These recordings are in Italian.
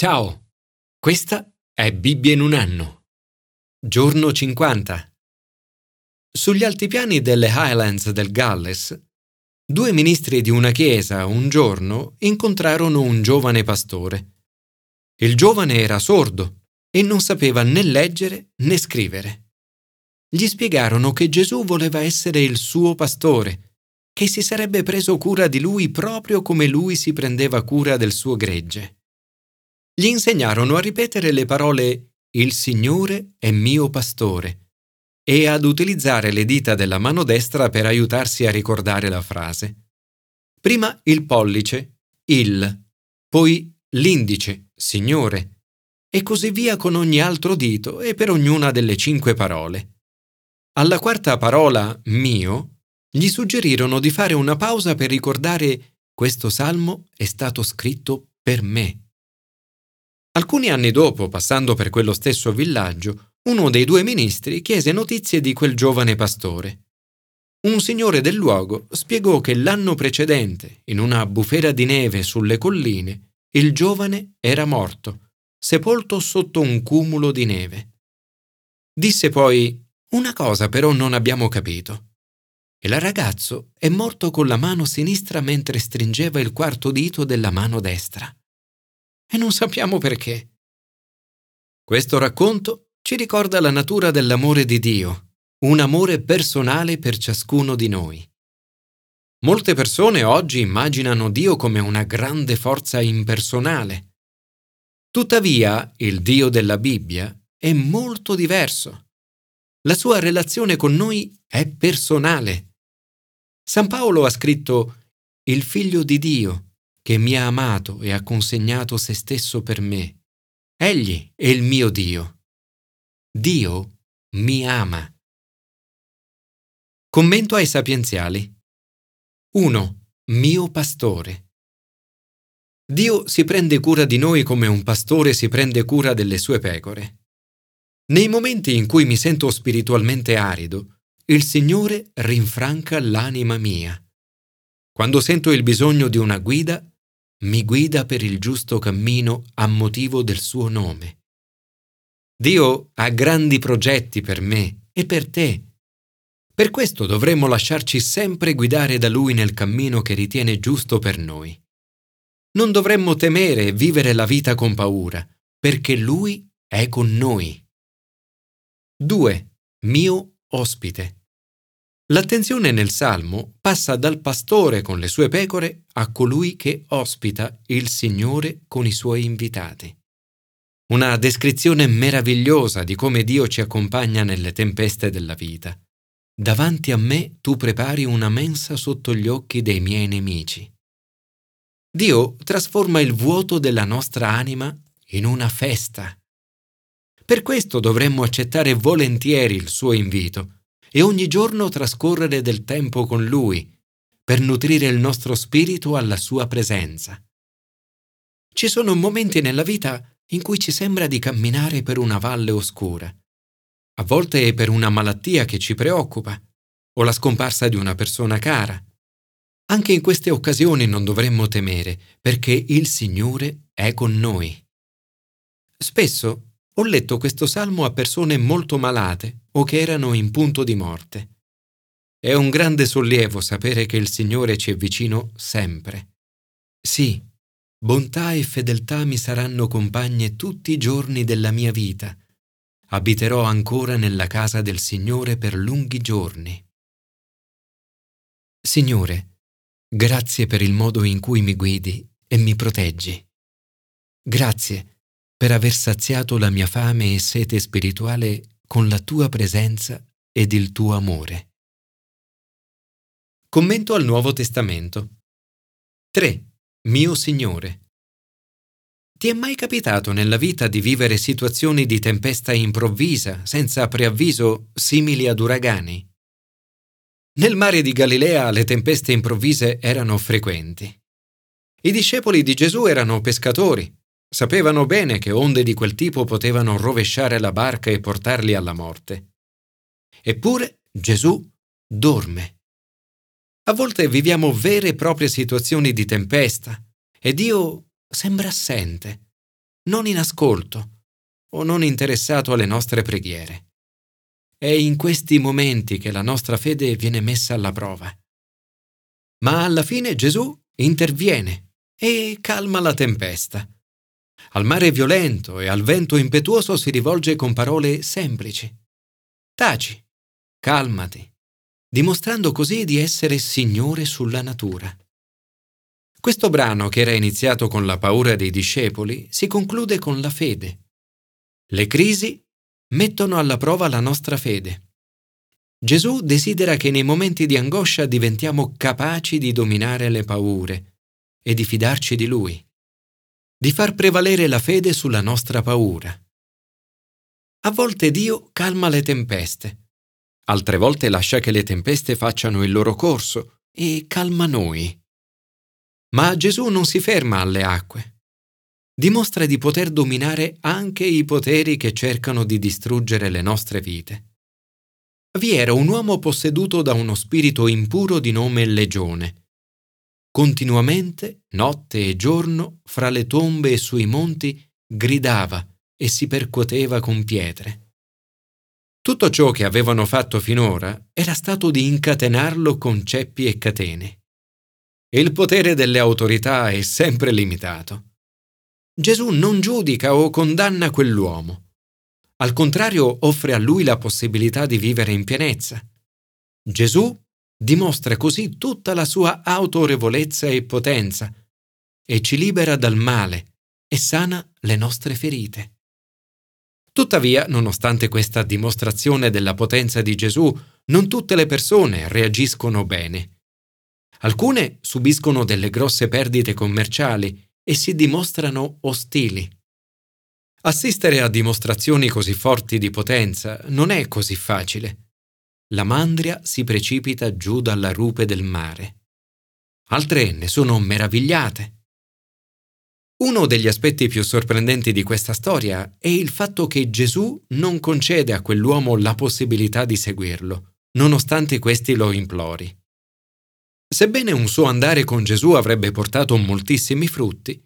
Ciao, questa è Bibbia in un anno. Giorno 50. Sugli altipiani delle Highlands del Galles, due ministri di una chiesa un giorno incontrarono un giovane pastore. Il giovane era sordo e non sapeva né leggere né scrivere. Gli spiegarono che Gesù voleva essere il suo pastore, che si sarebbe preso cura di lui proprio come lui si prendeva cura del suo gregge gli insegnarono a ripetere le parole Il Signore è mio pastore e ad utilizzare le dita della mano destra per aiutarsi a ricordare la frase. Prima il pollice, il, poi l'indice, Signore, e così via con ogni altro dito e per ognuna delle cinque parole. Alla quarta parola, mio, gli suggerirono di fare una pausa per ricordare questo salmo è stato scritto per me. Alcuni anni dopo, passando per quello stesso villaggio, uno dei due ministri chiese notizie di quel giovane pastore. Un signore del luogo spiegò che l'anno precedente, in una bufera di neve sulle colline, il giovane era morto, sepolto sotto un cumulo di neve. Disse poi, una cosa però non abbiamo capito. Il ragazzo è morto con la mano sinistra mentre stringeva il quarto dito della mano destra e non sappiamo perché. Questo racconto ci ricorda la natura dell'amore di Dio, un amore personale per ciascuno di noi. Molte persone oggi immaginano Dio come una grande forza impersonale. Tuttavia, il Dio della Bibbia è molto diverso. La sua relazione con noi è personale. San Paolo ha scritto Il figlio di Dio, che mi ha amato e ha consegnato se stesso per me. Egli è il mio Dio. Dio mi ama. Commento ai sapienziali. 1. Mio pastore. Dio si prende cura di noi come un pastore si prende cura delle sue pecore. Nei momenti in cui mi sento spiritualmente arido, il Signore rinfranca l'anima mia. Quando sento il bisogno di una guida, mi guida per il giusto cammino a motivo del suo nome. Dio ha grandi progetti per me e per te. Per questo dovremmo lasciarci sempre guidare da Lui nel cammino che ritiene giusto per noi. Non dovremmo temere e vivere la vita con paura, perché Lui è con noi. 2. Mio ospite. L'attenzione nel Salmo passa dal pastore con le sue pecore a colui che ospita il Signore con i suoi invitati. Una descrizione meravigliosa di come Dio ci accompagna nelle tempeste della vita. Davanti a me tu prepari una mensa sotto gli occhi dei miei nemici. Dio trasforma il vuoto della nostra anima in una festa. Per questo dovremmo accettare volentieri il suo invito e ogni giorno trascorrere del tempo con Lui per nutrire il nostro spirito alla sua presenza. Ci sono momenti nella vita in cui ci sembra di camminare per una valle oscura. A volte è per una malattia che ci preoccupa o la scomparsa di una persona cara. Anche in queste occasioni non dovremmo temere perché il Signore è con noi. Spesso ho letto questo salmo a persone molto malate o che erano in punto di morte. È un grande sollievo sapere che il Signore ci è vicino sempre. Sì, bontà e fedeltà mi saranno compagne tutti i giorni della mia vita. Abiterò ancora nella casa del Signore per lunghi giorni. Signore, grazie per il modo in cui mi guidi e mi proteggi. Grazie per aver saziato la mia fame e sete spirituale con la tua presenza ed il tuo amore. Commento al Nuovo Testamento. 3. Mio Signore. Ti è mai capitato nella vita di vivere situazioni di tempesta improvvisa, senza preavviso, simili ad uragani? Nel mare di Galilea le tempeste improvvise erano frequenti. I discepoli di Gesù erano pescatori Sapevano bene che onde di quel tipo potevano rovesciare la barca e portarli alla morte. Eppure Gesù dorme. A volte viviamo vere e proprie situazioni di tempesta e Dio sembra assente. non in ascolto o non interessato alle nostre preghiere. È in questi momenti che la nostra fede viene messa alla prova. Ma alla fine Gesù interviene e calma la tempesta. Al mare violento e al vento impetuoso si rivolge con parole semplici. Taci, calmati, dimostrando così di essere Signore sulla natura. Questo brano, che era iniziato con la paura dei discepoli, si conclude con la fede. Le crisi mettono alla prova la nostra fede. Gesù desidera che nei momenti di angoscia diventiamo capaci di dominare le paure e di fidarci di Lui, di far prevalere la fede sulla nostra paura. A volte Dio calma le tempeste, altre volte lascia che le tempeste facciano il loro corso e calma noi. Ma Gesù non si ferma alle acque. Dimostra di poter dominare anche i poteri che cercano di distruggere le nostre vite. Vi era un uomo posseduto da uno spirito impuro di nome Legione. Continuamente, notte e giorno, fra le tombe e sui monti, gridava e si percuoteva con pietre. Tutto ciò che avevano fatto finora era stato di incatenarlo con ceppi e catene il potere delle autorità è sempre limitato. Gesù non giudica o condanna quell'uomo. Al contrario, offre a lui la possibilità di vivere in pienezza. Gesù dimostra così tutta la sua autorevolezza e potenza e ci libera dal male e sana le nostre ferite. Tuttavia, nonostante questa dimostrazione della potenza di Gesù, non tutte le persone reagiscono bene. Alcune subiscono delle grosse perdite commerciali e si dimostrano ostili. Assistere a dimostrazioni così forti di potenza non è così facile. La mandria si precipita giù dalla rupe del mare. Altre ne sono meravigliate. Uno degli aspetti più sorprendenti di questa storia è il fatto che Gesù non concede a quell'uomo la possibilità di seguirlo, nonostante questi lo implori. Sebbene un suo andare con Gesù avrebbe portato moltissimi frutti,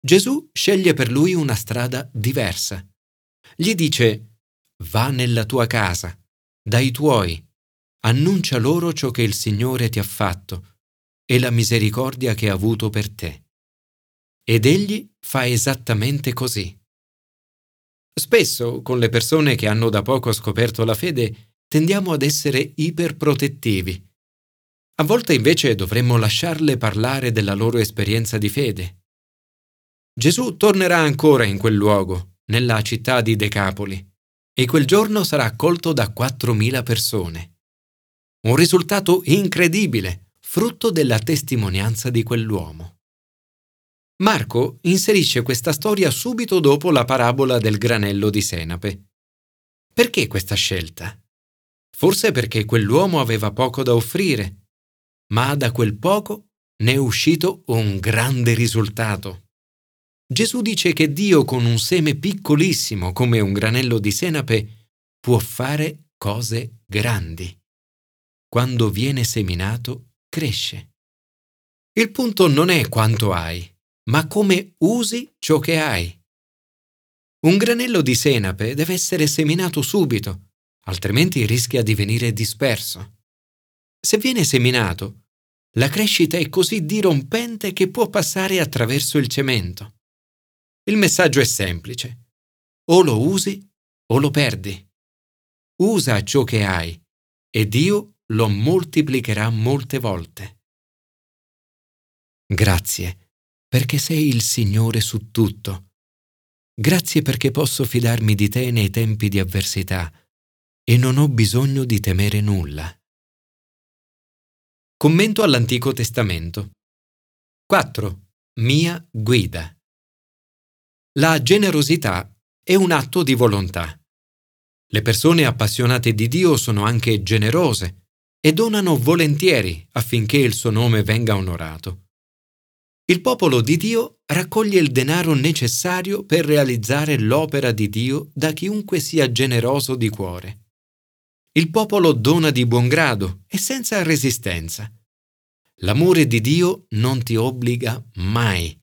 Gesù sceglie per lui una strada diversa. Gli dice, va nella tua casa, dai tuoi, annuncia loro ciò che il Signore ti ha fatto e la misericordia che ha avuto per te. Ed egli fa esattamente così. Spesso, con le persone che hanno da poco scoperto la fede, tendiamo ad essere iperprotettivi a volte invece dovremmo lasciarle parlare della loro esperienza di fede. Gesù tornerà ancora in quel luogo, nella città di Decapoli, e quel giorno sarà accolto da 4.000 persone. Un risultato incredibile, frutto della testimonianza di quell'uomo. Marco inserisce questa storia subito dopo la parabola del granello di senape. Perché questa scelta? Forse perché quell'uomo aveva poco da offrire ma da quel poco ne è uscito un grande risultato. Gesù dice che Dio con un seme piccolissimo come un granello di senape può fare cose grandi. Quando viene seminato, cresce. Il punto non è quanto hai, ma come usi ciò che hai. Un granello di senape deve essere seminato subito, altrimenti rischia di venire disperso. Se viene seminato, la crescita è così dirompente che può passare attraverso il cemento. Il messaggio è semplice. O lo usi o lo perdi. Usa ciò che hai e Dio lo moltiplicherà molte volte. Grazie perché sei il Signore su tutto. Grazie perché posso fidarmi di te nei tempi di avversità e non ho bisogno di temere nulla. Commento all'Antico Testamento. 4. Mia guida. La generosità è un atto di volontà. Le persone appassionate di Dio sono anche generose e donano volentieri affinché il suo nome venga onorato. Il popolo di Dio raccoglie il denaro necessario per realizzare l'opera di Dio da chiunque sia generoso di cuore. Il popolo dona di buon grado e senza resistenza. L'amore di Dio non ti obbliga mai.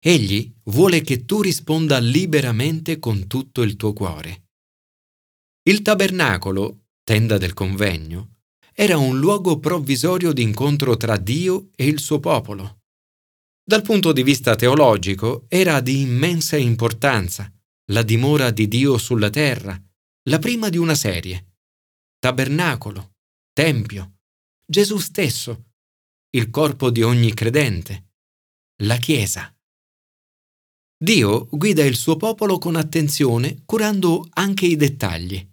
Egli vuole che tu risponda liberamente con tutto il tuo cuore. Il tabernacolo, tenda del convegno, era un luogo provvisorio di incontro tra Dio e il suo popolo. Dal punto di vista teologico era di immensa importanza, la dimora di Dio sulla terra, la prima di una serie. Tabernacolo, Tempio, Gesù stesso, il corpo di ogni credente, la Chiesa. Dio guida il suo popolo con attenzione, curando anche i dettagli.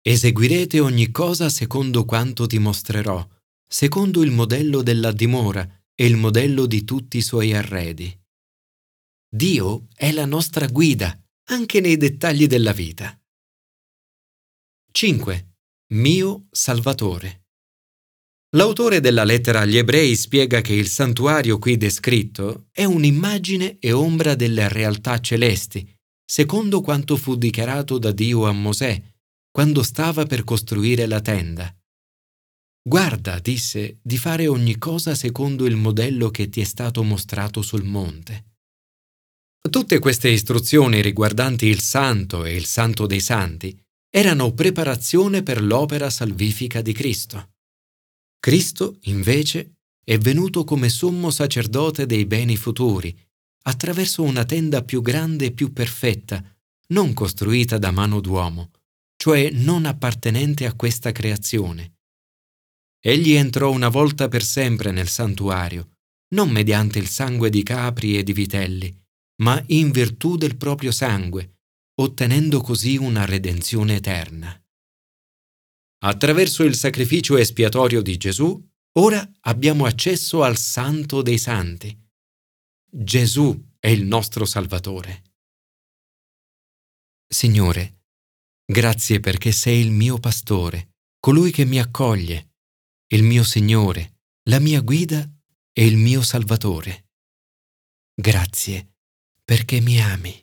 Eseguirete ogni cosa secondo quanto ti mostrerò, secondo il modello della dimora e il modello di tutti i suoi arredi. Dio è la nostra guida, anche nei dettagli della vita. 5. Mio Salvatore. L'autore della lettera agli ebrei spiega che il santuario qui descritto è un'immagine e ombra delle realtà celesti, secondo quanto fu dichiarato da Dio a Mosè quando stava per costruire la tenda. Guarda, disse, di fare ogni cosa secondo il modello che ti è stato mostrato sul monte. Tutte queste istruzioni riguardanti il santo e il santo dei santi erano preparazione per l'opera salvifica di Cristo. Cristo, invece, è venuto come sommo sacerdote dei beni futuri, attraverso una tenda più grande e più perfetta, non costruita da mano d'uomo, cioè non appartenente a questa creazione. Egli entrò una volta per sempre nel santuario, non mediante il sangue di capri e di vitelli, ma in virtù del proprio sangue, ottenendo così una redenzione eterna. Attraverso il sacrificio espiatorio di Gesù, ora abbiamo accesso al Santo dei Santi. Gesù è il nostro Salvatore. Signore, Grazie perché sei il mio pastore, colui che mi accoglie, il mio Signore, la mia guida e il mio Salvatore. Grazie perché mi ami.